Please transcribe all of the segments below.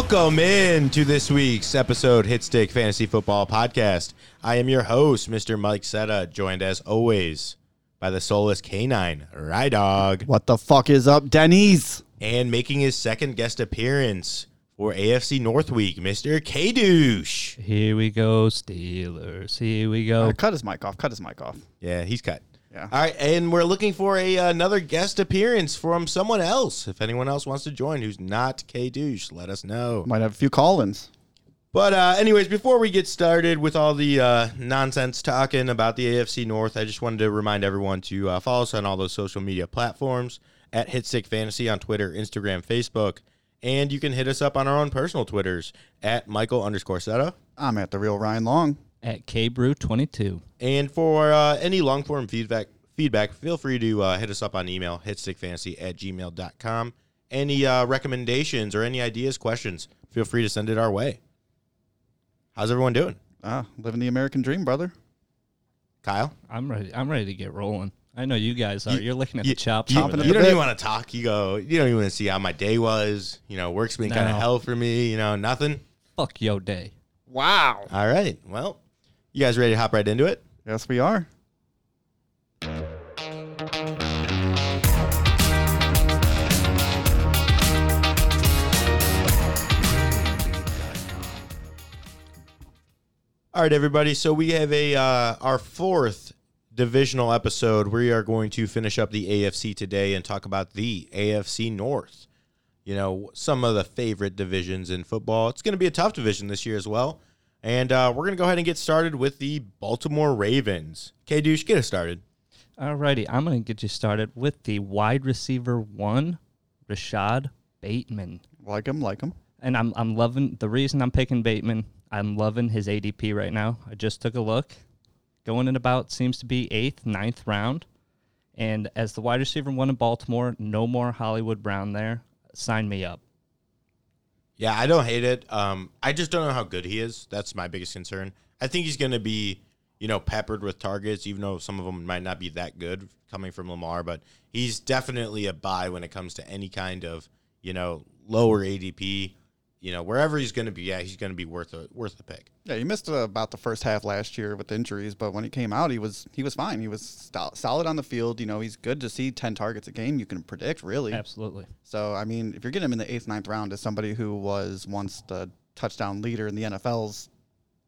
Welcome in to this week's episode Hit Stick Fantasy Football Podcast. I am your host, Mr. Mike Setta, joined as always by the soulless canine, Rydog, What the fuck is up, Denny's? and making his second guest appearance for AFC North Week, Mr. K-Douche. Here we go, Steelers. Here we go. Uh, cut his mic off. Cut his mic off. Yeah, he's cut. Yeah. All right, and we're looking for a another guest appearance from someone else. If anyone else wants to join who's not K-Douche, let us know. Might have a few call-ins. But uh, anyways, before we get started with all the uh, nonsense talking about the AFC North, I just wanted to remind everyone to uh, follow us on all those social media platforms at Hitstick Fantasy on Twitter, Instagram, Facebook, and you can hit us up on our own personal Twitters at Michael underscore Seta. I'm at the real Ryan Long. At KBrew22. And for uh, any long form feedback, feedback, feel free to uh, hit us up on email, hitstickfantasy at gmail.com. Any uh, recommendations or any ideas, questions, feel free to send it our way. How's everyone doing? Ah, living the American dream, brother. Kyle? I'm ready. I'm ready to get rolling. I know you guys are. You- You're looking at you- the chops. You, over Chomping there. at you don't bit. even want to talk. You go. You don't even want to see how my day was. You know, work's been kind of hell for me. You know, nothing. Fuck yo day. Wow. All right. Well, you guys ready to hop right into it? Yes, we are. All right, everybody. So we have a uh, our fourth divisional episode. We are going to finish up the AFC today and talk about the AFC North. You know, some of the favorite divisions in football. It's going to be a tough division this year as well. And uh, we're going to go ahead and get started with the Baltimore Ravens. K douche, get us started. Alrighty, I'm gonna get you started with the wide receiver one, Rashod Bateman. Like him, like him. And I'm I'm loving the reason I'm picking Bateman. I'm loving his ADP right now. I just took a look. Going in about seems to be eighth, ninth round. And as the wide receiver one in Baltimore, no more Hollywood Brown there. Sign me up. Yeah, I don't hate it. Um, I just don't know how good he is. That's my biggest concern. I think he's going to be, you know, peppered with targets, even though some of them might not be that good coming from Lamar. But he's definitely a buy when it comes to any kind of, you know, lower ADP. You know, wherever he's going to be, yeah, he's going to be worth a worth a pick. Yeah, he missed uh, about the first half last year with injuries, but when he came out, he was he was fine. He was sto- solid on the field. You know, he's good to see ten targets a game. You can predict really. Absolutely. So I mean, if you're getting him in the eighth, ninth round as somebody who was once the touchdown leader in the NFL's,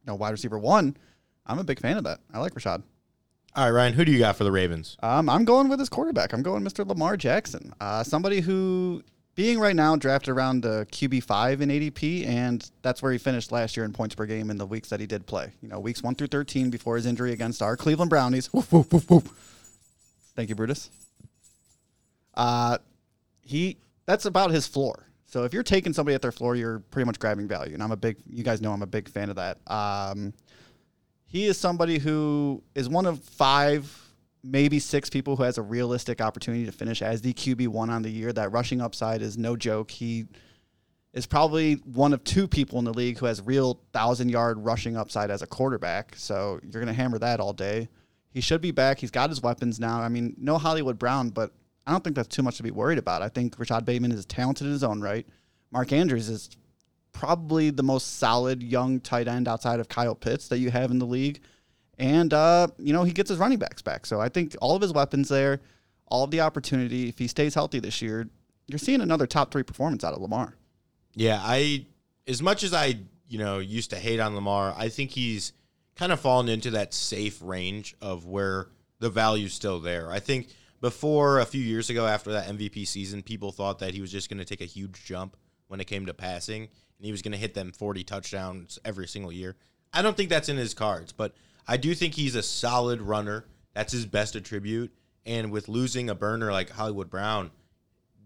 you know, wide receiver one, I'm a big fan of that. I like Rashod. All right, Ryan, who do you got for the Ravens? Um, I'm going with his quarterback. I'm going Mr. Lamar Jackson. Uh, somebody who, being right now drafted around the QB five in ADP, and that's where he finished last year in points per game in the weeks that he did play. You know, weeks one through thirteen before his injury against our Cleveland Brownies. Woof, woof, woof, woof. Thank you, Brutus. Uh, he that's about his floor. So if you're taking somebody at their floor, you're pretty much grabbing value, and I'm a big. You guys know I'm a big fan of that. Um, he is somebody who is one of five, maybe six people who has a realistic opportunity to finish as the QB one on the year. That rushing upside is no joke. He is probably one of two people in the league who has real thousand yard rushing upside as a quarterback. So you're to hammer that all day. He should be back. He's got his weapons now. I mean, no Hollywood Brown, but I don't think that's too much to be worried about. I think Rashod Bateman is talented in his own right. Mark Andrews is probably the most solid young tight end outside of Kyle Pitts that you have in the league. And, uh, you know, he gets his running backs back. So I think all of his weapons there, all of the opportunity, if he stays healthy this year, you're seeing another top three performance out of Lamar. Yeah, I as much as I, you know, used to hate on Lamar, I think he's kind of fallen into that safe range of where the value's still there. I think before a few years ago after that MVP season, people thought that he was just going to take a huge jump when it came to passing and he was going to hit them 40 touchdowns every single year. I don't think that's in his cards, but I do think he's a solid runner. That's his best attribute. And with losing a burner like Hollywood Brown,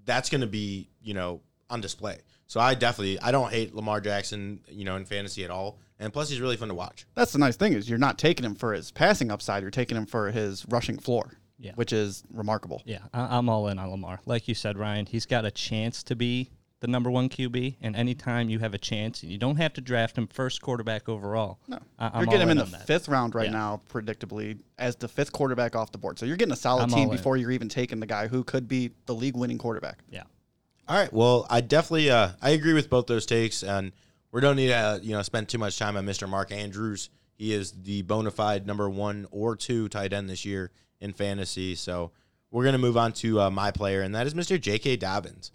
that's going to be, you know, on display. So I definitely I don't hate Lamar Jackson, you know, in fantasy at all. And plus he's really fun to watch. That's the nice thing is you're not taking him for his passing upside. You're taking him for his rushing floor, Yeah. which is remarkable. Yeah, I, I'm all in on Lamar. Like you said, Ryan, he's got a chance to be the number one QB, and anytime you have a chance, and you don't have to draft him first quarterback overall. No, I- I'm you're getting all him in in the that. fifth round right Yeah. now, predictably as the fifth quarterback off the board. So you're getting a solid I'm team all in. before you're even taking the guy who could be the league-winning quarterback. Yeah. All right. Well, I definitely uh, I agree with both those takes, and we don't need to uh, you know spend too much time on Mr. Mark Andrews. He is the bona fide number one or two tight end this year in fantasy. So we're gonna move on to uh, my player, and that is Mr. J.K. Dobbins.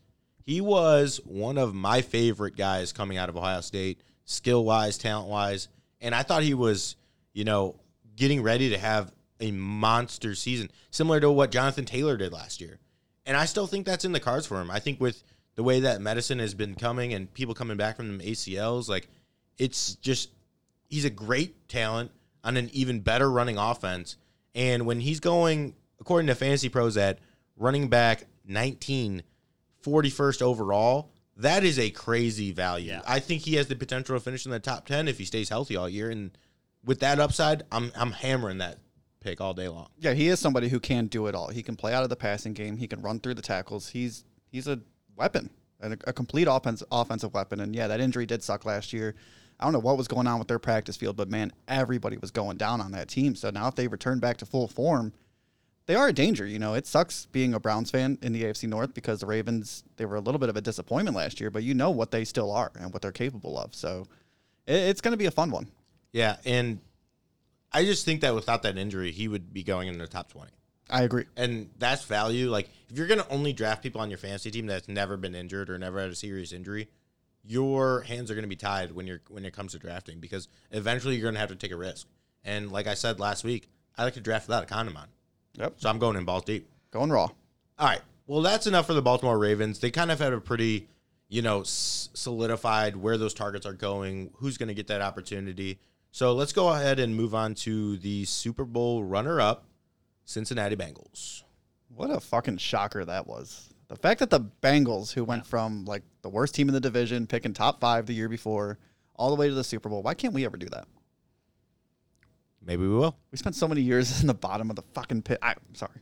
He was one of my favorite guys coming out of Ohio State, skill wise, talent wise, and I thought he was you know getting ready to have a monster season, similar to what Jonathan Taylor did last year. And I still think that's in the cards for him. I think with the way that medicine has been coming and people coming back from them ACLs, like it's just he's a great talent on an even better running offense. And when he's going, according to Fantasy Pros, at running back 19, 41st overall, that is a crazy value. Yeah. I think he has the potential to finish in the top 10 if he stays healthy all year. And with that upside, I'm I'm hammering that pick all day long. Yeah, he is somebody who can do it all. He can play out of the passing game. He can run through the tackles. He's he's a weapon, and a, a complete offense offensive weapon. And yeah, that injury did suck last year. I don't know what was going on with their practice field, but man, everybody was going down on that team. So now if they return back to full form, they are a danger. You know, it sucks being a Browns fan in the AFC North because the Ravens they were a little bit of a disappointment last year, but you know what they still are and what they're capable of. So it, it's going to be a fun one. Yeah, and I just think that without that injury, he would be going in the top 20. I agree. And that's value. Like, if you're going to only draft people on your fantasy team that's never been injured or never had a serious injury, your hands are going to be tied when you're when it comes to drafting because eventually you're going to have to take a risk. And like I said last week, I like to draft without a condom on. Yep. So I'm going in balls deep. Going raw. All right. Well, that's enough for the Baltimore Ravens. They kind of had a pretty, you know, s- solidified where those targets are going, who's going to get that opportunity. So let's go ahead and move on to the Super Bowl runner up, Cincinnati Bengals. What a fucking shocker that was. The fact that the Bengals, who went from like the worst team in the division, picking top five the year before, all the way to the Super Bowl, why can't we ever do that? Maybe we will. We spent so many years in the bottom of the fucking pit. I'm sorry.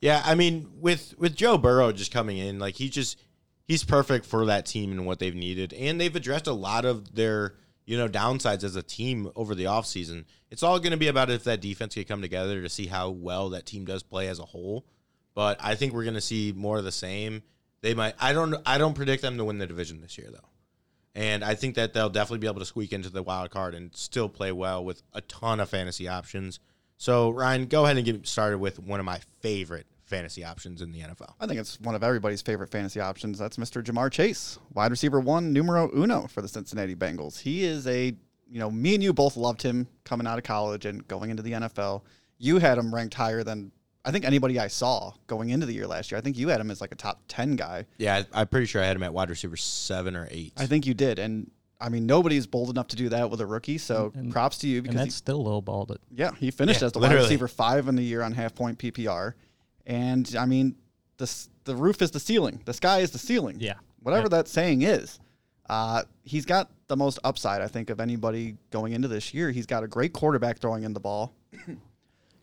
Yeah, I mean, with with Joe Burrow just coming in, like he just he's perfect for that team and what they've needed, and they've addressed a lot of their you know downsides as a team over the offseason. It's all going to be about if that defense can come together to see how well that team does play as a whole. But I think we're going to see more of the same. They might. I don't. I don't predict them to win the division this year though, and I think that they'll definitely be able to squeak into the wild card and still play well with a ton of fantasy options. So Ryan, go ahead and get started with one of my favorite fantasy options in the NFL. I think it's one of everybody's favorite fantasy options. That's Mr. Ja'Marr Chase, wide receiver one, numero uno for the Cincinnati Bengals. He is a, you know, me and you both loved him coming out of college and going into the NFL. You had him ranked higher than I think anybody I saw going into the year last year. I think you had him as like a top 10 guy. Yeah, I, I'm pretty sure I had him at wide receiver seven or eight. I think you did. And I mean, nobody's bold enough to do that with a rookie. So And- props to you And because he, that's still lowballed it. yeah, he finished Yeah, as the wide receiver five in the year on half point PPR. And I mean, the the roof is the ceiling. The sky is the ceiling. Yeah. Whatever Yeah. that saying is. Uh, he's got the most upside, I think, of anybody going into this year. He's got a great quarterback throwing in the ball.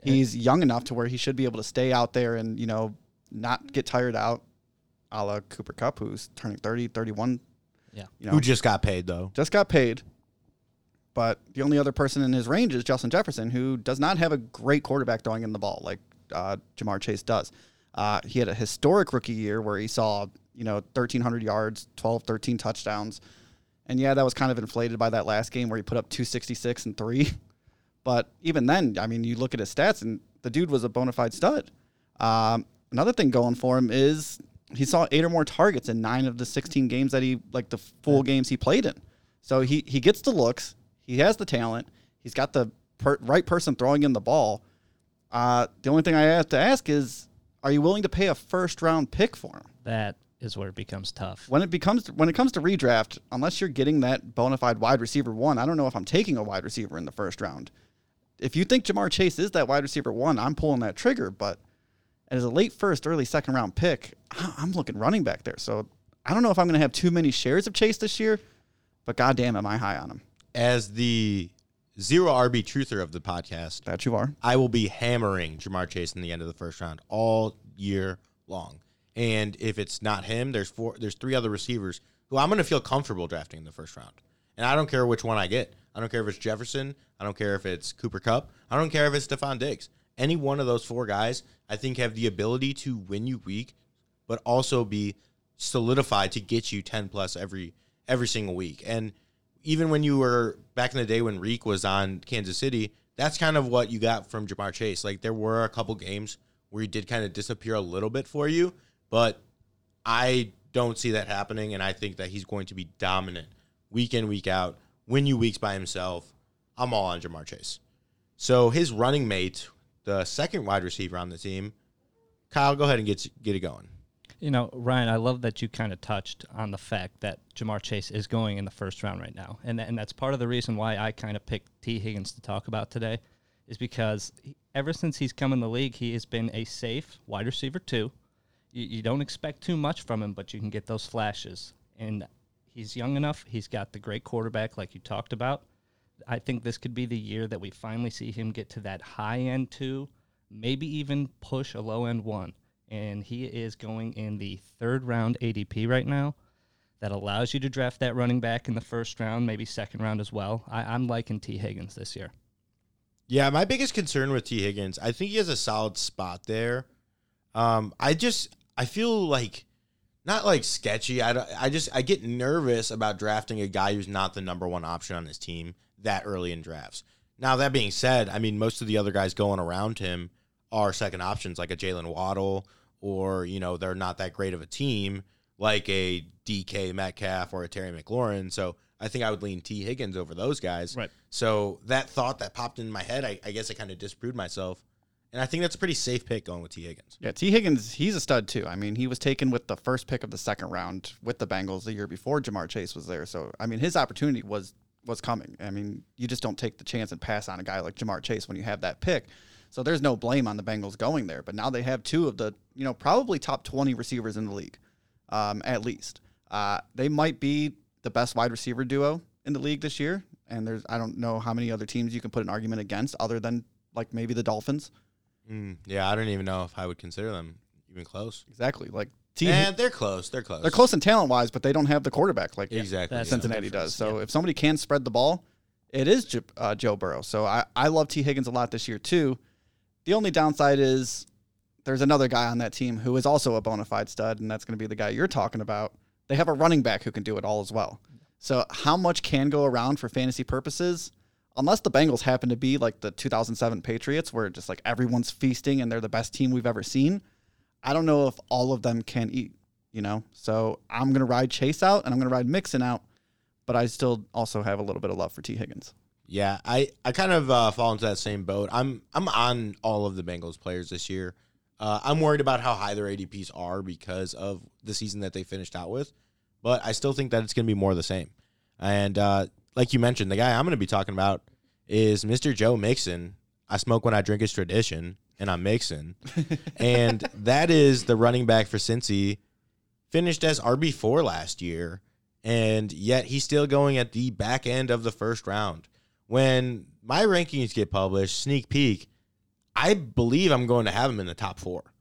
He's young enough to where he should be able to stay out there and, you know, not get tired out, a la Cooper Kupp, who's turning 30, 31. Yeah. You know, Who just got paid though? just got paid. But the only other person in his range is Justin Jefferson, who does not have a great quarterback throwing in the ball like uh, Ja'Marr Chase does. Uh, he had a historic rookie year where he saw, you know, 1,300 yards, 12, 13 touchdowns. And yeah, that was kind of inflated by that last game where he put up 266 and three. But even then, I mean, you look at his stats and the dude was a bona fide stud. Um, another thing going for him is he saw eight or more targets in nine of the 16 games that he, like the full games he played in. So he, he gets the looks, he has the talent, he's got the per- right person throwing him the ball. Uh, the only thing I have to ask is, are you willing to pay a first round pick for him? That is where it becomes tough. When it becomes when it comes to redraft, unless you're getting that bona fide wide receiver one, I don't know if I'm taking a wide receiver in the first round. If you think Ja'Marr Chase is that wide receiver one, I'm pulling that trigger. But as a late first, early second round pick, I'm looking running back there. So I don't know if I'm going to have too many shares of Chase this year, but goddamn, am I high on him? As the zero RB truther of the podcast, That you are. I will be hammering Ja'Marr Chase in the end of the first round all year long. And if it's not him, there's four there's three other receivers who I'm gonna feel comfortable drafting in the first round. And I don't care which one I get. I don't care if it's Jefferson. I don't care if it's Cooper Kupp. I don't care if it's Stefon Diggs. Any one of those four guys, I think, have the ability to win you week, but also be solidified to get you 10 plus every every single week. And even when you were back in the day when Reek was on Kansas City, that's kind of what you got from Ja'Marr Chase. Like there were a couple games where he did kind of disappear a little bit for you, but I don't see that happening, and I think that he's going to be dominant week in, week out, win you weeks by himself. I'm all on Ja'Marr Chase. So his running mate, the second wide receiver on the team, Kyle, go ahead and get get it going. You know, Ryan, I love that you kind of touched on the fact that Ja'Marr Chase is going in the first round right now, and and that's part of the reason why I kind of picked Tee Higgins to talk about today, is because he, ever since he's come in the league, he has been a safe wide receiver too. You, you don't expect too much from him, but you can get those flashes, and he's young enough. He's got the great quarterback, like you talked about. I think this could be the year that we finally see him get to that high end two, maybe even push a low end one and he is going in the third round ADP right now. That allows you to draft that running back in the first round, maybe second round as well. I, am liking Tee Higgins this year. Yeah, my biggest concern with Tee Higgins, I think he has a solid spot there. Um, I just I feel like not like sketchy. I, I just I get nervous about drafting a guy who's not the number one option on his team that early in drafts. Now that being said, I mean most of the other guys going around him are second options like a Jaylen Waddle or you know they're not that great of a team like a DK Metcalf or a Terry McLaurin. So I think I would lean Tee Higgins over those guys. Right. So that thought that popped in my head, I, I guess I kind of disproved myself. And I think that's a pretty safe pick going with Tee Higgins. Yeah, Tee Higgins, he's a stud too. I mean, he was taken with the first pick of the second round with the Bengals the year before Ja'Marr Chase was there. So I mean, his opportunity was was coming. I mean, you just don't take the chance and pass on a guy like Ja'Marr Chase when you have that pick. So there's no blame on the Bengals going there. But now they have two of the, you know, probably top 20 receivers in the league, um, at least. Uh, they might be the best wide receiver duo in the league this year. And there's, I don't know how many other teams you can put an argument against other than like maybe the Dolphins. Mm, yeah, I don't even know if I would consider them even close. Exactly. Like T- and they're close. They're close. They're close in talent wise, but they don't have the quarterback like exactly Cincinnati does. So yeah. if somebody can spread the ball, it is uh, Joe Burrow. So I, I love Tee Higgins a lot this year too. The only downside is there's another guy on that team who is also a bona fide stud, and that's going to be the guy you're talking about. They have a running back who can do it all as well. So, how much can go around for fantasy purposes? Unless the Bengals happen to be like the 2007 Patriots, where just like everyone's feasting and they're the best team we've ever seen, I don't know if all of them can eat, you know? So, I'm going to ride Chase out and I'm going to ride Mixon out, but I still also have a little bit of love for Tee Higgins. Yeah, I, I kind of uh, fall into that same boat. I'm I'm on all of the Bengals players this year. Uh, I'm worried about how high their ADPs are because of the season that they finished out with, but I still think that it's going to be more the same. And uh, like you mentioned, the guy I'm going to be talking about is Mr. Joe Mixon. I smoke when I drink is tradition, and I'm Mixon, and that is the running back for Cincy. Finished as RB four last year, and yet he's still going at the back end of the first round when my rankings get published, sneak peek, I believe I'm going to have him in the top four.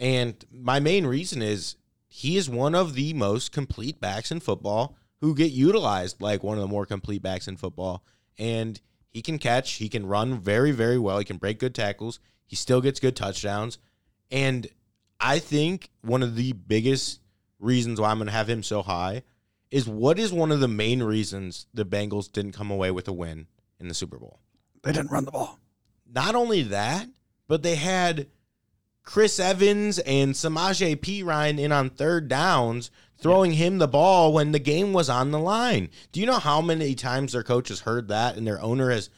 And my main reason is he is one of the most complete backs in football who get utilized like one of the more complete backs in football. And he can catch, he can run very, very well, he can break good tackles, he still gets good touchdowns. And I think one of the biggest reasons why I'm going to have him so high is what is one of the main reasons the Bengals didn't come away with a win in the Super Bowl. They didn't run the ball. Not only that, but they had Chris Evans and Samaje Perine in on third downs, throwing yeah. him the ball when the game was on the line. Do you know how many times their coach has heard that and their owner has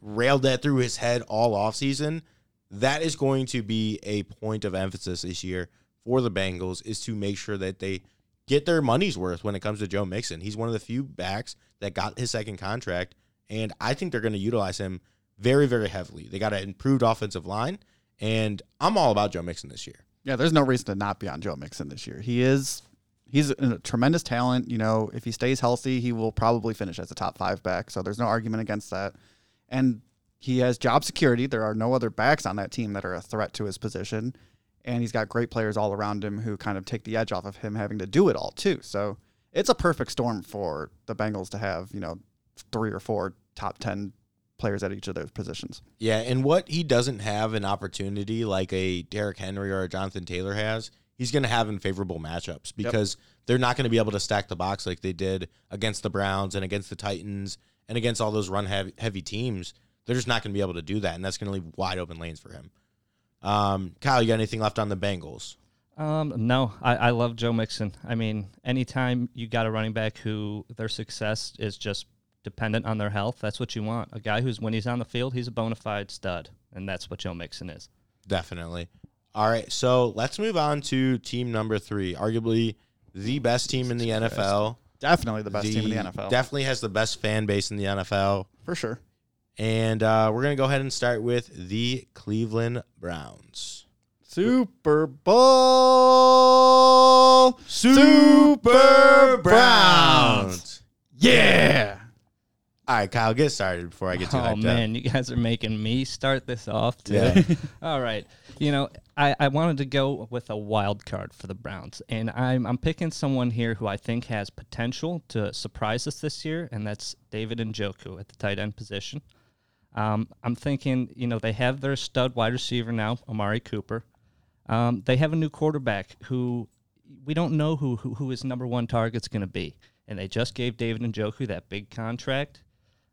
railed that through his head all offseason? That is going to be a point of emphasis this year for the Bengals is to make sure that they get their money's worth when it comes to Joe Mixon. He's one of the few backs that got his second contract and I think they're going to utilize him very, very heavily. They got an improved offensive line, and I'm all about Joe Mixon this year. Yeah, there's no reason to not be on Joe Mixon this year. He is he's a tremendous talent. You know, if he stays healthy, he will probably finish as a top five back. So there's no argument against that. And he has job security. There are no other backs on that team that are a threat to his position. And he's got great players all around him who kind of take the edge off of him having to do it all too. So it's a perfect storm for the Bengals to have, you know, three or four top 10 players at each of those positions. Yeah, and what he doesn't have an opportunity like a Derrick Henry or a Jonathan Taylor has, he's going to have in favorable matchups because they're not going to be able to stack the box like they did against the Browns and against the Titans and against all those run heavy, heavy teams. They're just not going to be able to do that, and that's going to leave wide open lanes for him. Um, Kyle, you got anything left on the Bengals? Um, no, I, I love Joe Mixon. I mean, anytime you got a running back who their success is just dependent on their health, that's what you want. A guy who's when he's on the field, he's a bona fide stud, and that's what Joe Mixon is. Definitely. All right, so let's move on to team number three, arguably the best team in the NFL. Definitely the best team in the NFL. Definitely has the best fan base in the NFL. for sure. And uh, we're going to go ahead and start with the Cleveland Browns. Super Bowl. Super Browns. Yeah. All right, Kyle, get started before I get too Oh hyped man, up. you guys are making me start this off too. Yeah. All right. You know, I, I wanted to go with a wild card for the Browns, and I'm I'm picking someone here who I think has potential to surprise us this year, and that's David and Njoku at the tight end position. Um, I'm thinking, you know, they have their stud wide receiver now, Amari Cooper. Um, they have a new quarterback who we don't know who who, who his number one target's going to be, and they just gave David and Njoku that big contract.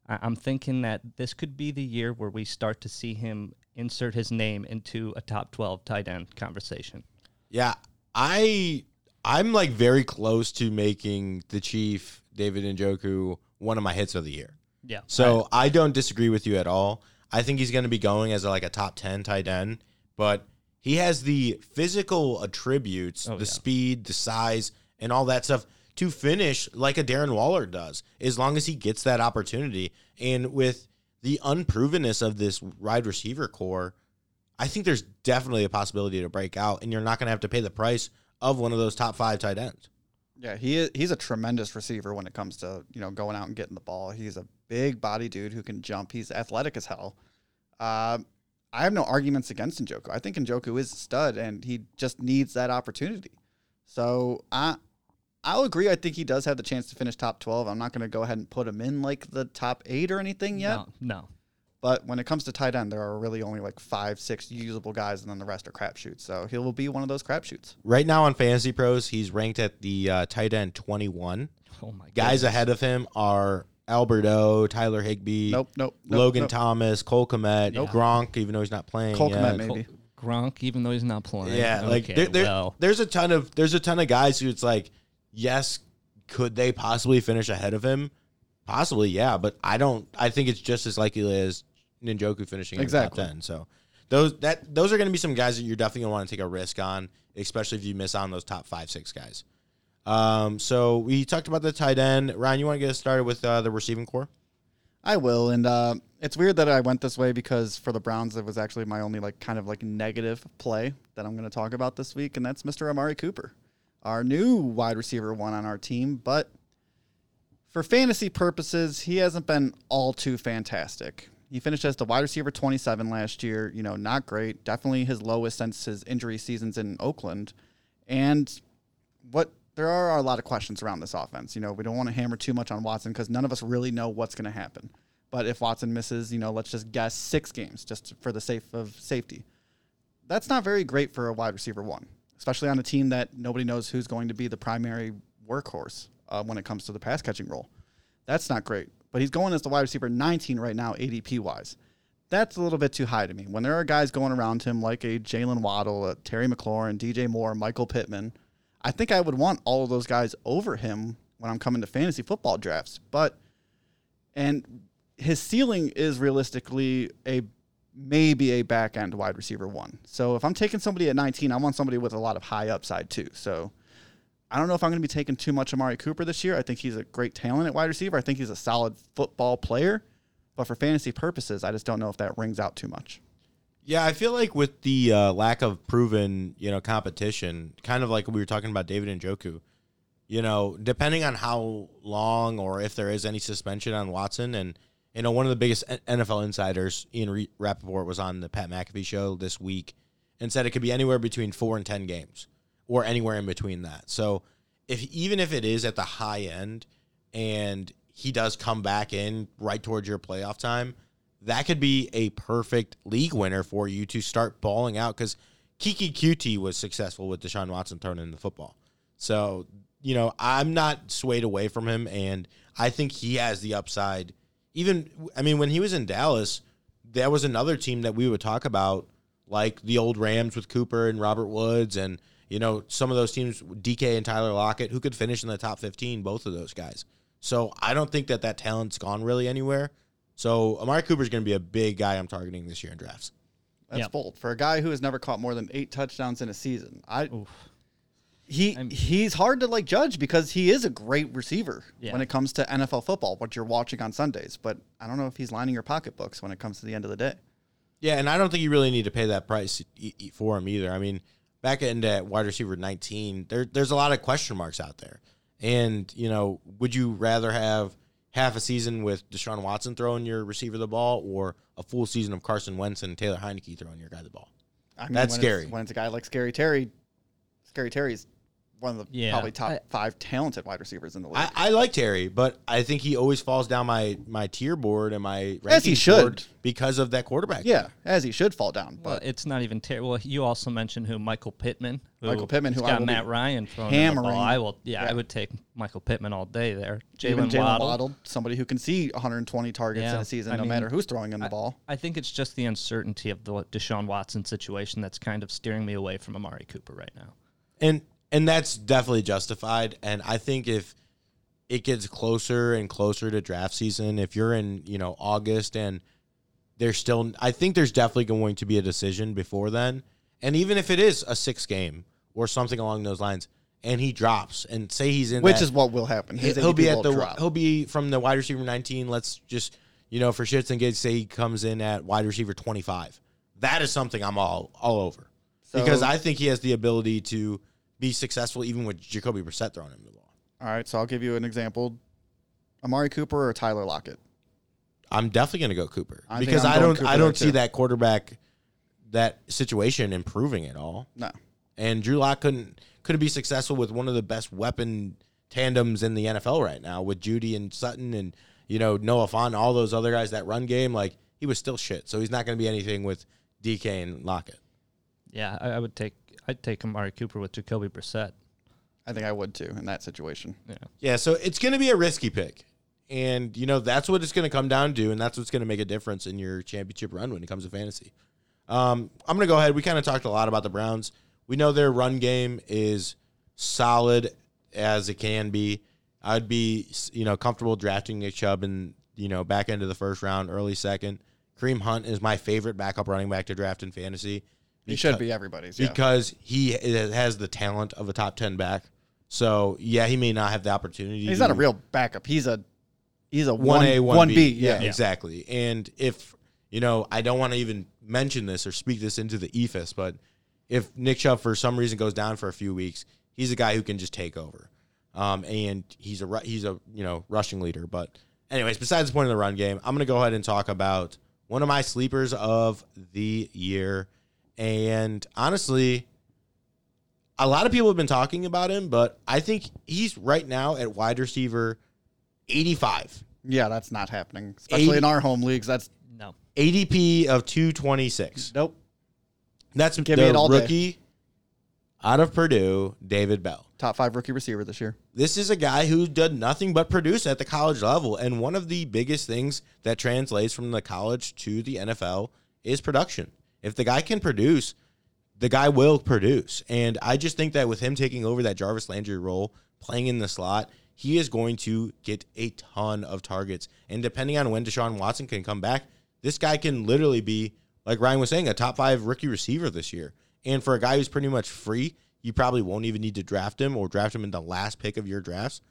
I- I'm thinking that this could be the year where we start to see him insert his name into a top 12 tight end conversation. Yeah, I I'm like very close to making the Chief David Njoku one of my hits of the year. Yeah. So I don't disagree with you at all. I think he's going to be going as a, like a top 10 tight end, but he has the physical attributes, Oh, the yeah. speed, the size, and all that stuff to finish like a Darren Waller does, as long as he gets that opportunity. And with the unprovenness of this wide receiver core, I think there's definitely a possibility to break out, and you're not going to have to pay the price of one of those top five tight ends. Yeah, he is, he's a tremendous receiver when it comes to you know going out and getting the ball. He's a big body dude who can jump. He's athletic as hell. Um, I have no arguments against Njoku. I think Njoku is a stud, and he just needs that opportunity. So I I'll agree. I think he does have the chance to finish top twelve. I'm not going to go ahead and put him in like the top eight or anything yet. No, no. But when it comes to tight end, there are really only like five, six usable guys, and then the rest are crapshoots. So he will be one of those crapshoots. Right now on Fantasy Pros, he's ranked at the uh, tight end 21. Oh my god. Guys ahead of him are Alberto, Tyler Higbee, Nope, nope. nope Logan nope. Thomas, Cole Kmet, Nope. Gronk, even though he's not playing. Cole yet. Kmet, maybe. Gronk, even though he's not playing. Yeah, like okay, there, there- well, there's a ton of there's a ton of guys who it's like, yes, could they possibly finish ahead of him? Possibly, yeah, but I don't. I think it's just as likely as Njoku finishing in Exactly. the top ten. So those that those are going to be some guys that you're definitely going to want to take a risk on, especially if you miss on those top five six guys. Um, so we talked about the tight end. Ryan, you want to get us started with uh, the receiving core? I will, and uh, it's weird that I went this way because for the Browns, it was actually my only like kind of like negative play that I'm going to talk about this week, and that's Mr. Amari Cooper, our new wide receiver one on our team. But for fantasy purposes, he hasn't been all too fantastic. He finished as the wide receiver 27 last year. You know, not great. Definitely his lowest since his injury seasons in Oakland. And what there are a lot of questions around this offense. You know, we don't want to hammer too much on Watson because none of us really know what's going to happen. But if Watson misses, you know, let's just guess six games just for the sake of safety. That's not very great for a wide receiver one, especially on a team that nobody knows who's going to be the primary workhorse uh, when it comes to the pass catching role. That's not great. But he's going as the wide receiver 19 right now, ADP wise. That's a little bit too high to me. When there are guys going around him like a Jaylen Waddle, a Terry McLaurin, DJ Moore, Michael Pittman, I think I would want all of those guys over him when I'm coming to fantasy football drafts. But and his ceiling is realistically a maybe a back end wide receiver one. So if I'm taking somebody at 19, I want somebody with a lot of high upside too. So I don't know if I'm going to be taking too much Amari Cooper this year. I think he's a great talent at wide receiver. I think he's a solid football player. But for fantasy purposes, I just don't know if that rings out too much. Yeah, I feel like with the uh, lack of proven, you know, competition, kind of like we were talking about David Njoku, you know, depending on how long or if there is any suspension on Watson, and you know, one of the biggest NFL insiders, Ian Rapoport, was on the Pat McAfee show this week and said it could be anywhere between four and ten games, or anywhere in between that. So, if even if it is at the high end, and he does come back in right towards your playoff time, that could be a perfect league winner for you to start balling out because Keke Coutee was successful with Deshaun Watson throwing in the football. So, you know, I'm not swayed away from him, and I think he has the upside. Even, I mean, when he was in Dallas, there was another team that we would talk about, like the old Rams with Cooper and Robert Woods, and, you know, some of those teams, DK and Tyler Lockett, who could finish in the top 15, both of those guys. So I don't think that that talent's gone really anywhere. So Amari Cooper is going to be a big guy I'm targeting this year in drafts. That's Yep. bold for a guy who has never caught more than eight touchdowns in a season. I Oof. He I'm- he's hard to like judge because he is a great receiver Yeah. when it comes to NFL football, what you're watching on Sundays. But I don't know if he's lining your pocketbooks when it comes to the end of the day. Yeah, and I don't think you really need to pay that price for him either. I mean, back into at wide receiver 19, there, there's a lot of question marks out there. And, you know, would you rather have half a season with Deshaun Watson throwing your receiver the ball or a full season of Carson Wentz and Taylor Heinicke throwing your guy the ball? I mean, That's when scary. It's, when it's a guy like Scary Terry, Scary Terry's one of the Yeah, probably top I- five talented wide receivers in the league. I, I like Terry, but I think he always falls down my, my tier board and my As he should. because of that quarterback. yeah, as he should fall down. Well, But it's not even Terry. Well, you also mentioned who Michael Pittman. Who Michael Pittman, has who I got will Matt Ryan throwing in the hammering. ball. I will. Yeah, Yeah. I would take Michael Pittman all day there. even Jaylen Jaylen Waddle. Waddle, somebody who can see 120 targets in a season, I no mean, matter who's throwing him the ball. I think it's just the uncertainty of the Deshaun Watson situation that's kind of steering me away from Amari Cooper right now. and and that's definitely justified. And I think if it gets closer and closer to draft season, if you're in you know August and there's still, I think there's definitely going to be a decision before then. And even if it is a six game or something along those lines, and he drops and say he's in, Which that- is what will happen. He'll be at the drop. he'll be from the wide receiver 19 let's just you know for shits and gigs say he comes in at wide receiver 25 that is something i'm all all over because i think he has the ability to be successful even with jacoby Brissett throwing him the ball All right, so I'll give you an example: Amari Cooper or Tyler Lockett. i'm definitely going to go cooper I because I'm i going don't Cooper i don't see too. that quarterback that situation improving at all No, and drew lock couldn't couldn't be successful with one of the best weapon tandems in the NFL right now with Jeudy and Sutton and you know Noah Fant, all those other guys that run game. Like he was still shit, so he's not going to be anything with DK and Lockett. Yeah, I, I would take. I'd take Amari Cooper with Jacoby Brissett. I think I would too in that situation. Yeah. Yeah, so it's going to be a risky pick, and you know that's what it's going to come down to, and that's what's going to make a difference in your championship run when it comes to fantasy. Um, I'm going to go ahead. We kind of talked a lot about the Browns. We know their run game is solid as it can be. I'd be, you know, comfortable drafting Nick Chubb in, you know, back end of the first round, early second. Kareem Hunt is my favorite backup running back to draft in fantasy. He should be everybody's. Yeah. because he has the talent of a top ten back. So yeah, he may not have the opportunity. He's to- not a real backup. He's a he's a one A, one B. Yeah. Yeah, exactly. And if you know, I don't want to even mention this or speak this into the ethos, but if Nick Chubb for some reason goes down for a few weeks, he's a guy who can just take over. Um, and he's a he's a you know rushing leader. But anyways, besides the point of the run game, I'm gonna go ahead and talk about one of my sleepers of the year. And honestly, a lot of people have been talking about him, but I think he's right now at wide receiver 85. Yeah, that's not happening, especially 80 in our home leagues. That's No. ADP of 226. nope. That's Give the me it all day. rookie out of Purdue, David Bell. Top five rookie receiver this year. This is a guy who did nothing but produce at the college level. And one of the biggest things that translates from the college to the NFL is production. If the guy can produce, the guy will produce. And I just think that with him taking over that Jarvis Landry role, playing in the slot, he is going to get a ton of targets. And depending on when Deshaun Watson can come back, this guy can literally be, like Ryan was saying, a top five rookie receiver this year. And for a guy who's pretty much free, you probably won't even need to draft him or draft him in the last pick of your drafts.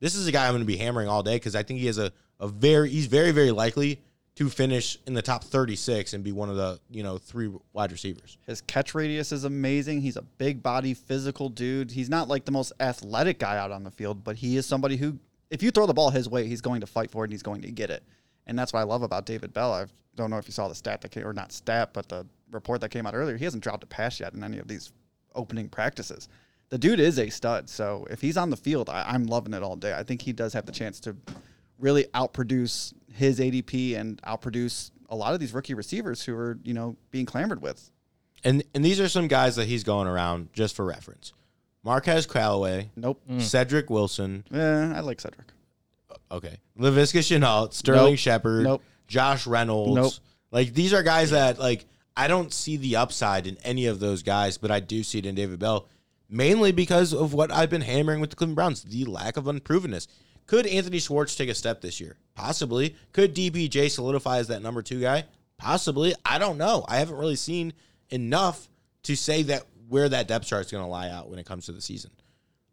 This is a guy I'm going to be hammering all day because I think he has a, a very, he's very, very likely to finish in the top 36 and be one of the, you know, three wide receivers. His catch radius is amazing. He's a big body, physical dude. He's not like the most athletic guy out on the field, but he is somebody who, if you throw the ball his way, he's going to fight for it and he's going to get it. And that's what I love about David Bell. I don't know if you saw the stat that came, or not stat, but the report that came out earlier. He hasn't dropped a pass yet in any of these opening practices. The dude is a stud. So if he's on the field, I, I'm loving it all day. I think he does have the chance to really outproduce his ADP and outproduce a lot of these rookie receivers who are, you know, being clamored with. and and these are some guys that he's going around just for reference. Marquez Callaway, Nope. Mm. Cedric Wilson, Yeah, I like Cedric. okay, Laviska Shenault, Sterling Nope. Shepard, Nope. Josh Reynolds. Nope. Like these are guys that like I don't see the upside in any of those guys, but I do see it in David Bell, mainly because of what I've been hammering with the Cleveland Browns, the lack of unprovenness. Could Anthony Schwartz take a step this year? Possibly. Could DPJ solidify as that number two guy? Possibly. I don't know. I haven't really seen enough to say that where that depth chart is going to lie out when it comes to the season.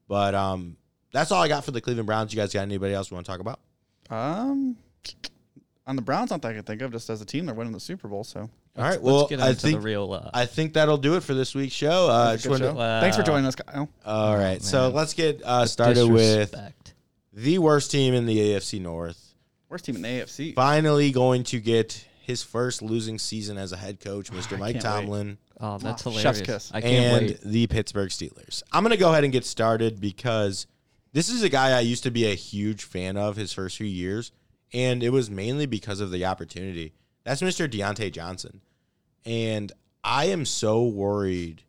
But um, that's all I got for the Cleveland Browns. You guys got anybody else you want to talk about? Um, on the Browns, not that I can think of. Just as a team, they're winning the Super Bowl. So All right. Let's Well, get I think the real. Uh, I think that'll do it for this week's show. Uh, Good just wanted- show. Wow. Thanks for joining us, Kyle. all right. so let's get uh, started with disrespect. The worst team in the AFC North. Worst team in the AFC. Finally, going to get his first losing season as a head coach, Mr. I Mike can't wait. Tomlin. Oh, that's Oh, hilarious. chef's kiss. I can't and wait. the Pittsburgh Steelers. I'm going to go ahead and get started because this is a guy I used to be a huge fan of his first few years, and it was mainly because of the opportunity. That's Mr. Diontae Johnson. And I am so worried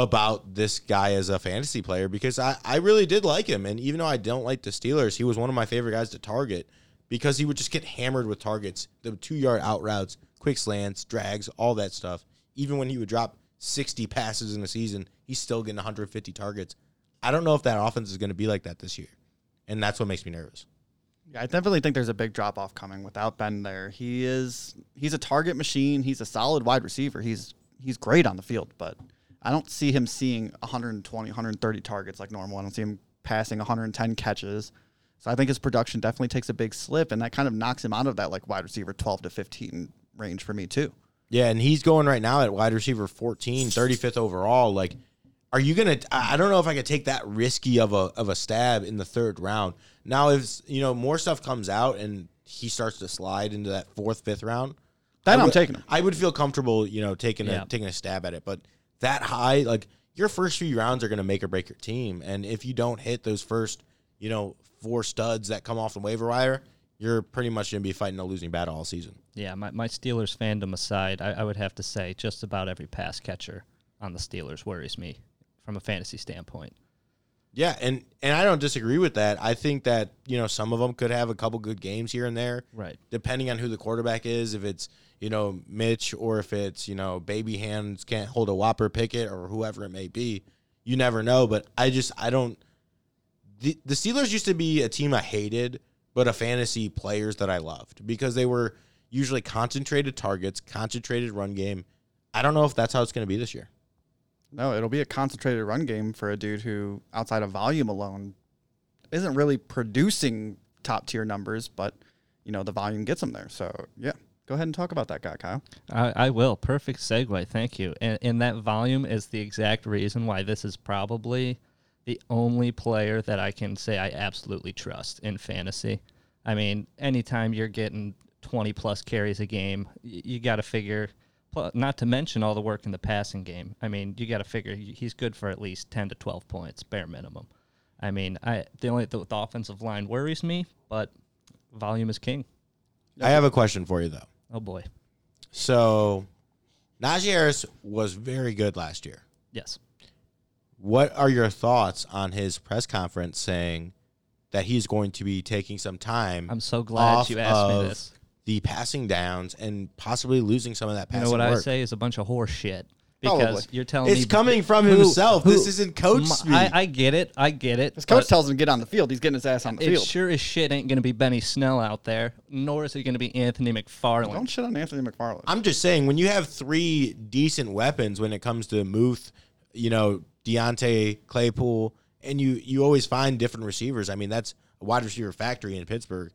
about this guy as a fantasy player because I, I really did like him. And even though I don't like the Steelers, he was one of my favorite guys to target because he would just get hammered with targets, the two yard out routes, quick slants, drags, all that stuff. Even when he would drop 60 passes in a season, he's still getting 150 targets. I don't know if that offense is going to be like that this year. And that's what makes me nervous. Yeah, I definitely think there's a big drop off coming without Ben there. He is he's a target machine. He's a solid wide receiver. He's he's great on the field, but I don't see him seeing 120, 130 targets like normal. I don't see him passing 110 catches. So I think his production definitely takes a big slip, and that kind of knocks him out of that like wide receiver 12 to 15 range for me too. Yeah, and he's going right now at wide receiver 14, 35th overall. Like, are you gonna? I I don't know if I could take that risky of a of a stab in the third round. Now, if you know more stuff comes out and he starts to slide into that fourth, fifth round, Then I I'm would- taking him. I would feel comfortable, you know, taking Yeah. a taking a stab at it. But that high, like your first few rounds are going to make or break your team, and if you don't hit those first, you know, four studs that come off the waiver wire, you're pretty much going to be fighting a losing battle all season. Yeah, my, my Steelers fandom aside, I, I would have to say just about every pass catcher on the Steelers worries me from a fantasy standpoint. Yeah, and and I don't disagree with that. I think that you know some of them could have a couple good games here and there, Right. depending on who the quarterback is. If it's you know Mitch or if it's you know baby hands can't hold a Whopper picket or whoever it may be, you never know. But I just I don't. The the Steelers used to be a team I hated, but a fantasy players that I loved because they were usually concentrated targets, concentrated run game. I don't know if that's how it's going to be this year. No, it'll be a concentrated run game for a dude who, outside of volume alone, isn't really producing top tier numbers, but you know the volume gets him there. So yeah, go ahead and talk about that guy, Kyle. I, I will. Perfect segue. Thank you. And, and that volume is the exact reason why this is probably the only player that I can say I absolutely trust in fantasy. I mean, anytime you're getting 20 plus carries a game, y- you got to figure, not to mention all the work in the passing game. I mean, you got to figure he's good for at least 10 to 12 points, bare minimum. I mean, I the only the, the offensive line worries me, but volume is king. I have a question for you though. Oh boy. So, Najee Harris was very good last year. Yes. What are your thoughts on his press conference saying that he's going to be taking some time I'm so glad you asked me this. The passing downs and possibly losing some of that You know what I say is a bunch of horse shit. Because Probably. you're telling me It's coming from who- himself. who- this isn't coach M- speak. I, I get it. I get it. His coach tells him to get on the field. He's getting his ass on the it field. sure as shit ain't going to be Benny Snell out there, nor is it going to be Anthony McFarland. Don't shit on Anthony McFarland. I'm just saying when you have three decent weapons when it comes to Muth, you know, Diontae, Claypool, and you you always find different receivers. I mean, that's a wide receiver factory in Pittsburgh.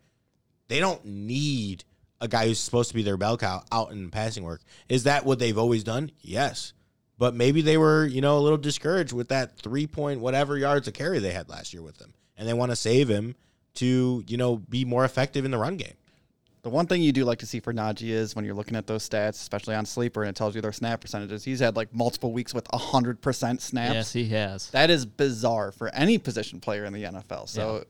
They don't need a guy who's supposed to be their bell cow out in passing work. Is that what they've always done? Yes. But maybe they were, you know, a little discouraged with that three point whatever yards of carry they had last year with them. And they want to save him to, you know, be more effective in the run game. The one thing you do like to see for Najee is when you're looking at those stats, especially on sleeper, and it tells you their snap percentages. He's had like multiple weeks with hundred percent snaps. yes, he has. That is bizarre for any position player in the NFL. So,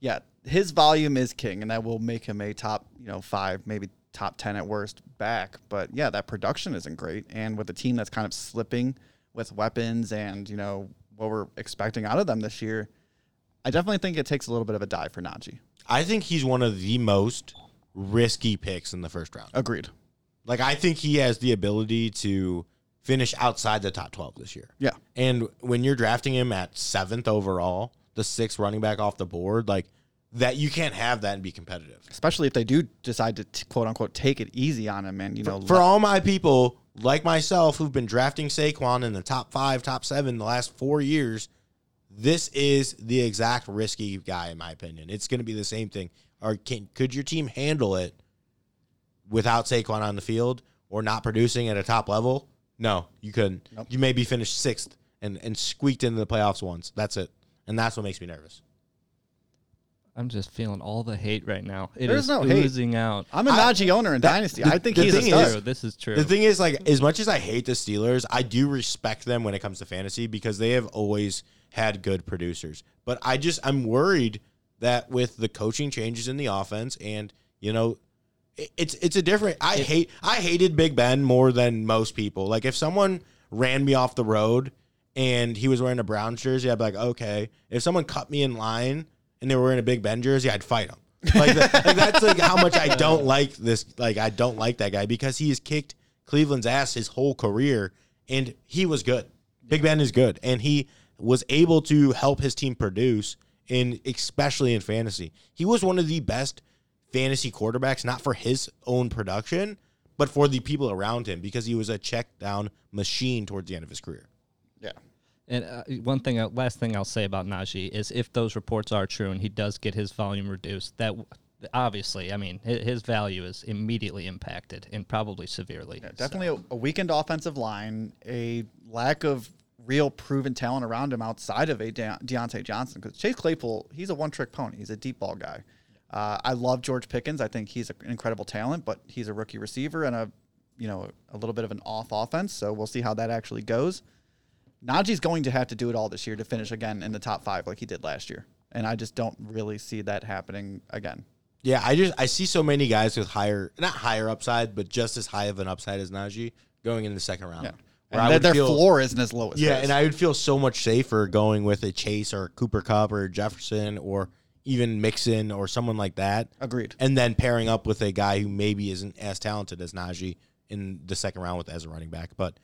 yeah. His volume is king, and that will make him a top, you know, five, maybe top 10 at worst back. But yeah, that production isn't great. And with a team that's kind of slipping with weapons and, you know, what we're expecting out of them this year, I definitely think it takes a little bit of a dive for Najee. I think he's one of the most risky picks in the first round. Agreed. Like I think he has the ability to finish outside the top 12 this year. Yeah. And when you're drafting him at 7th overall, the sixth running back off the board, like that you can't have that and be competitive. Especially if they do decide to t- quote unquote take it easy on him and, you know, For all my people like myself who've been drafting Saquon in the top 5, top 7 the last 4 years, this is the exact risky guy in my opinion. It's going to be the same thing. Or can could your team handle it without Saquon on the field or not producing at a top level? No, you couldn't. Nope. You maybe finished sixth and, and squeaked into the playoffs once. That's it. And that's what makes me nervous. I'm just feeling all the hate right now. It There's is no hate. oozing out. I'm a Najee owner in that- Dynasty. the- I think the he's a thing star. is- True, this is true. The thing is, like, as much as I hate the Steelers, I do respect them when it comes to fantasy because they have always had good producers. But I just I'm worried that with the coaching changes in the offense and you know it- it's it's a different I hate I hated Big Ben more than most people. Like if someone ran me off the road and he was wearing a Browns jersey, I'd be like, okay. If someone cut me in line and they were wearing a Big Ben jersey, I'd fight him. Like, that, like that's like how much I don't like this. Like I don't like that guy because he has kicked Cleveland's ass his whole career, and he was good. Big Ben is good, and he was able to help his team produce, in especially in fantasy. He was one of the best fantasy quarterbacks, not for his own production, but for the people around him because he was a check down machine towards the end of his career. And uh, one thing, uh, last thing I'll say about Najee is if those reports are true and he does get his volume reduced, that w- obviously, I mean, hi- his value is immediately impacted and probably severely. Yeah, definitely a, a weakened offensive line, a lack of real proven talent around him outside of a De- Diontae Johnson. Because Chase Claypool, he's a one-trick pony. He's a deep ball guy. Uh, I love George Pickens. I think he's an incredible talent, but he's a rookie receiver and a, you know, a little bit of an off offense. So we'll see how that actually goes. Najee's going to have to do it all this year to finish again in the top five like he did last year, and I just don't really see that happening again. Yeah, I just I see so many guys with higher not higher upside, but just as high of an upside as Najee going in the second round. Yeah, and their, their feel- floor isn't as low as Yeah, his. and I would feel so much safer going with a Chase or Cooper Kupp or Jefferson or even Mixon or someone like that, agreed. and then pairing up with a guy who maybe isn't as talented as Najee in the second round with as a running back. But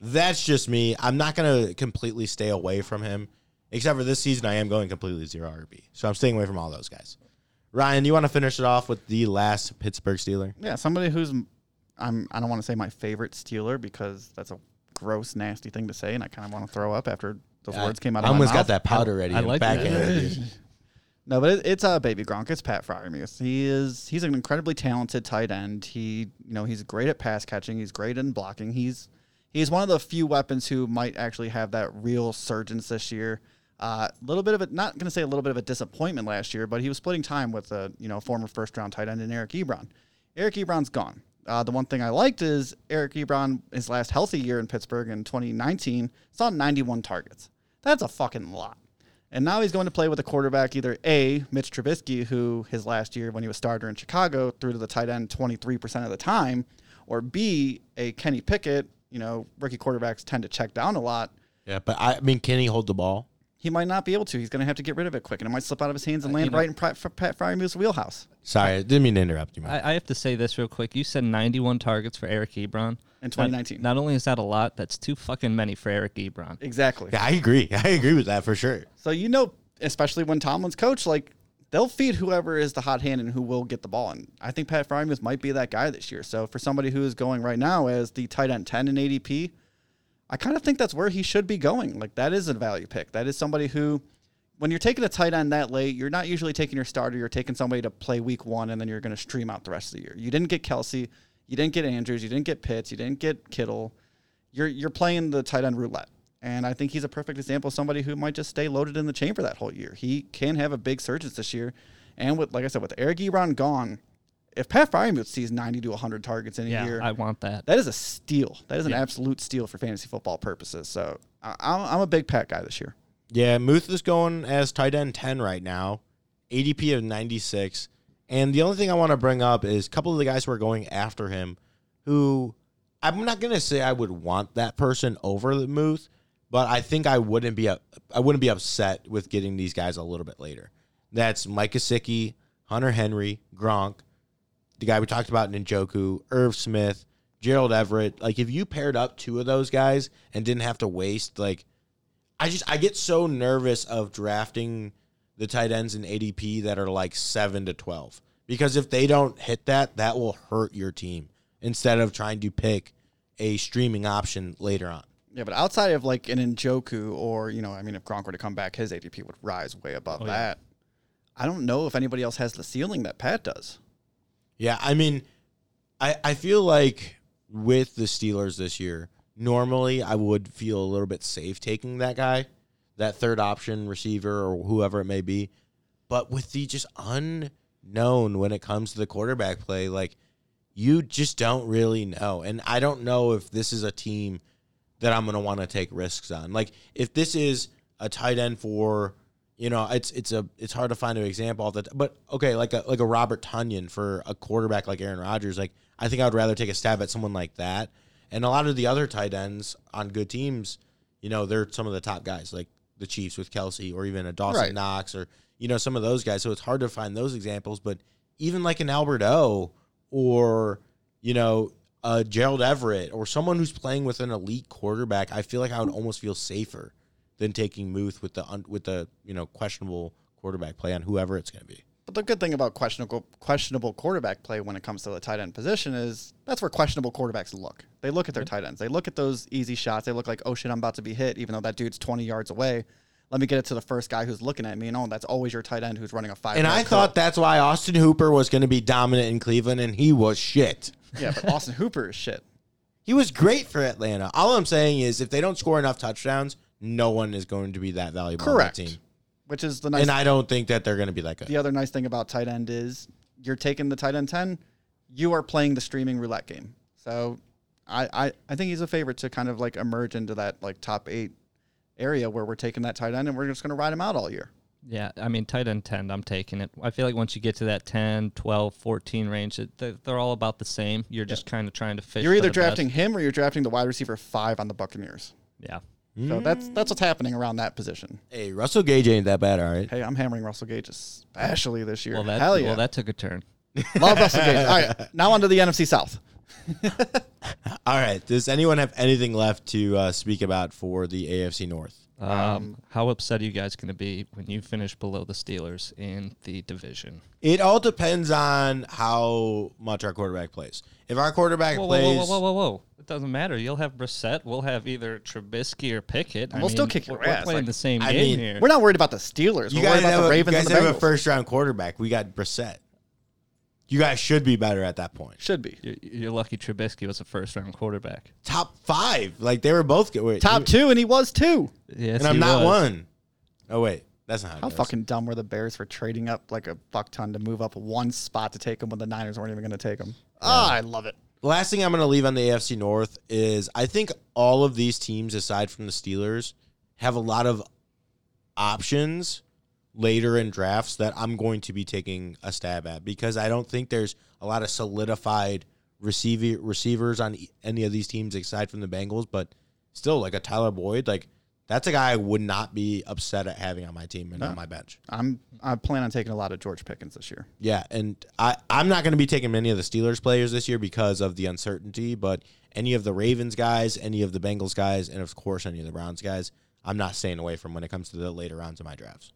that's just me. I'm not gonna completely stay away from him, except for this season. I am going completely zero RB, so I'm staying away from all those guys. Ryan, you want to finish it off with the last Pittsburgh Steeler? Yeah, somebody who's I'm I don't want to say my favorite Steeler because that's a gross, nasty thing to say, and I kind of want to throw up after those words came out. I of my almost mouth. got that powder ready. I and like back that. No, but it, it's a uh, baby Gronk. It's Pat Freiermuth. He is he's an incredibly talented tight end. He you know he's great at pass catching. He's great in blocking. He's he's one of the few weapons who might actually have that real surgeons this year. A uh, little bit of it, not going to say a little bit of a disappointment last year, but he was splitting time with a you know former first round tight end in Eric Ebron. Eric Ebron's gone. Uh, the one thing I liked is Eric Ebron, his last healthy year in Pittsburgh in 2019, saw 91 targets. That's a fucking lot. And now he's going to play with a quarterback, either A, Mitch Trubisky, who his last year when he was starter in Chicago threw to the tight end 23% of the time, or B, a Kenny Pickett. You know, rookie quarterbacks tend to check down a lot. Yeah, but I, I mean, can he hold the ball? He might not be able to. He's going to have to get rid of it quick, and it might slip out of his hands and Uh, land you know- right in Pat, Pat Freiermuth's wheelhouse Sorry, I didn't mean to interrupt you. I, I have to say this real quick. You said 91 targets for Eric Ebron. in 2019. Not, not only is that a lot, that's too fucking many for Eric Ebron. exactly. yeah, I agree. I agree with that for sure. So you know, especially when Tomlin's coach, like they'll feed whoever is the hot hand and who will get the ball. And I think Pat Freiermuth might be that guy this year. So for somebody who is going right now as the tight end 10 in ADP, I kind of think that's where he should be going. Like that is a value pick. That is somebody who, when you're taking a tight end that late, you're not usually taking your starter. You're taking somebody to play week one and then you're going to stream out the rest of the year. You didn't get Kelsey, you didn't get Andrews, you didn't get Pitts, you didn't get Kittle. You're you're playing the tight end roulette. And I think he's a perfect example of somebody who might just stay loaded in the chamber that whole year. He can have a big surge this year. And with like I said, with Eric Ebron gone, if Pat Freiermuth sees 90 to 100 targets in a Yeah, year, I want that. that is a steal. That is an Yeah. absolute steal for fantasy football purposes. So I, I'm, I'm a big Pat guy this year. Yeah, Muth is going as tight end 10 right now, ADP of 96. And the only thing I want to bring up is a couple of the guys who are going after him who I'm not going to say I would want that person over the Muth, but I think I wouldn't be I wouldn't be upset with getting these guys a little bit later. That's Mike Gesicki, Hunter Henry, Gronk, the guy we talked about, Njoku, Irv Smith, Gerald Everett. Like if you paired up two of those guys and didn't have to waste like I just I get so nervous of drafting the tight ends in ADP that are like 7 to 12 because if they don't hit that that will hurt your team instead of trying to pick a streaming option later on. Yeah, but outside of like an Njoku or, you know, I mean, if Gronk were to come back, his ADP would rise way above Oh, yeah. that. I don't know if anybody else has the ceiling that Pat does. Yeah, I mean, I I feel like with the Steelers this year, normally I would feel a little bit safe taking that guy, that third option receiver or whoever it may be. But with the just unknown when it comes to the quarterback play, like you just don't really know. And I don't know if this is a team that I'm going to want to take risks on. Like if this is a tight end for, you know, it's it's a it's hard to find an example of that. But okay, like a like a Robert Tonyan for a quarterback like Aaron Rodgers, like I think I would rather take a stab at someone like that. And a lot of the other tight ends on good teams, you know, they're some of the top guys, like the Chiefs with Kelsey, or even a Dawson Right. Knox, or you know some of those guys. So it's hard to find those examples. But even like an Albert O, or you know uh, Gerald Everett, or someone who's playing with an elite quarterback, I feel like I would almost feel safer than taking Muth with the un- with the you know questionable quarterback play on whoever it's going to be. But the good thing about questionable questionable quarterback play when it comes to the tight end position is that's where questionable quarterbacks look. They look at their tight ends. They look at those easy shots. They look like, oh shit, I'm about to be hit, even though that dude's 20 yards away. Let me get it to the first guy who's looking at me. And oh, that's always your tight end who's running a five. And I thought that's why Austin Hooper was going to be dominant in Cleveland, and he was shit. yeah, but Austin Hooper is shit. He was great for Atlanta. All I'm saying is, if they don't score enough touchdowns, no one is going to be that valuable Correct. on the team. Which is the nice. And I don't think that they're going to be that good. the other nice thing about tight end is you're taking the tight end 10, you are playing the streaming roulette game. So I, I, I think he's a favorite to kind of like emerge into that like top eight area where we're taking that tight end and we're just going to ride him out all year. Yeah, I mean, tight end 10, I'm taking it. I feel like once you get to that 10, 12, 14 range, it, they're, they're all about the same. You're just kind of trying to fish. You're either drafting best. him or you're drafting the wide receiver five on the Buccaneers. Yeah. So that's that's what's happening around that position. Hey, Russell Gage ain't that bad, all right? Hey, I'm hammering Russell Gage especially this year. Well, that, Hell yeah. well, that took a turn. Love Russell Gage. All right, now on to the NFC South. All right. Does anyone have anything left to uh, speak about for the AFC North? Um, how upset are you guys going to be when you finish below the Steelers in the division? It all depends on how much our quarterback plays. If our quarterback Whoa, whoa, plays, whoa, whoa, whoa, whoa, whoa! It doesn't matter. You'll have Brissett. We'll have either Trubisky or Pickett. I we'll still mean, kick your we're, we're playing like- the same I game mean, here. We're not worried about the Steelers. you We're worried guys about have, the a, you Ravens guys and the have a first round quarterback. We got Brissett. You guys should be better at that point. Should be. You're, you're lucky Trubisky was a first round quarterback. Top five, like they were both good. Wait, Top two, and he was two. Yes, and I'm he not was. one. Oh wait, that's not how. it How goes. fucking dumb were the Bears for trading up like a fuck ton to move up one spot to take him when the Niners weren't even going to take him? Ah, I love it. Last thing I'm going to leave on the AFC North is I think all of these teams, aside from the Steelers, have a lot of options later in drafts that I'm going to be taking a stab at because I don't think there's a lot of solidified receiver receivers on any of these teams aside from the Bengals. But still, like a Tyler Boyd, like that's a guy I would not be upset at having on my team and on my bench. I'm I plan on taking a lot of George Pickens this year. Yeah, and I, I'm not going to be taking many of the Steelers players this year because of the uncertainty, but any of the Ravens guys, any of the Bengals guys, and of course any of the Browns guys, I'm not staying away from when it comes to the later rounds of my drafts.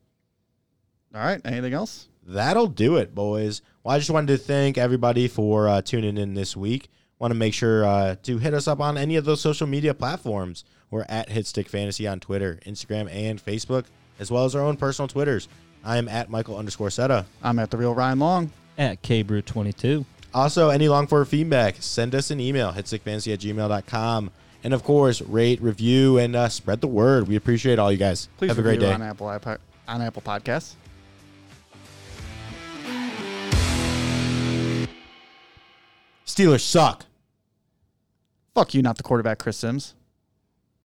All right. Anything else? That'll do it, boys. Well, I just wanted to thank everybody for uh, tuning in this week. Want to make sure uh, to hit us up on any of those social media platforms. We're at Hitstick Fantasy on Twitter, Instagram, and Facebook, as well as our own personal Twitters. I am at Michael underscore Seta. I'm at the real Ryan Long. At KBrew22. Also, any long form feedback, send us an email, hitstickfantasy at gmail.com. And of course, rate, review, and uh, spread the word. We appreciate all you guys. Please Have a great day. on Apple iPod, on Apple Podcasts. Steelers suck. Fuck you, not the quarterback, Chris Sims.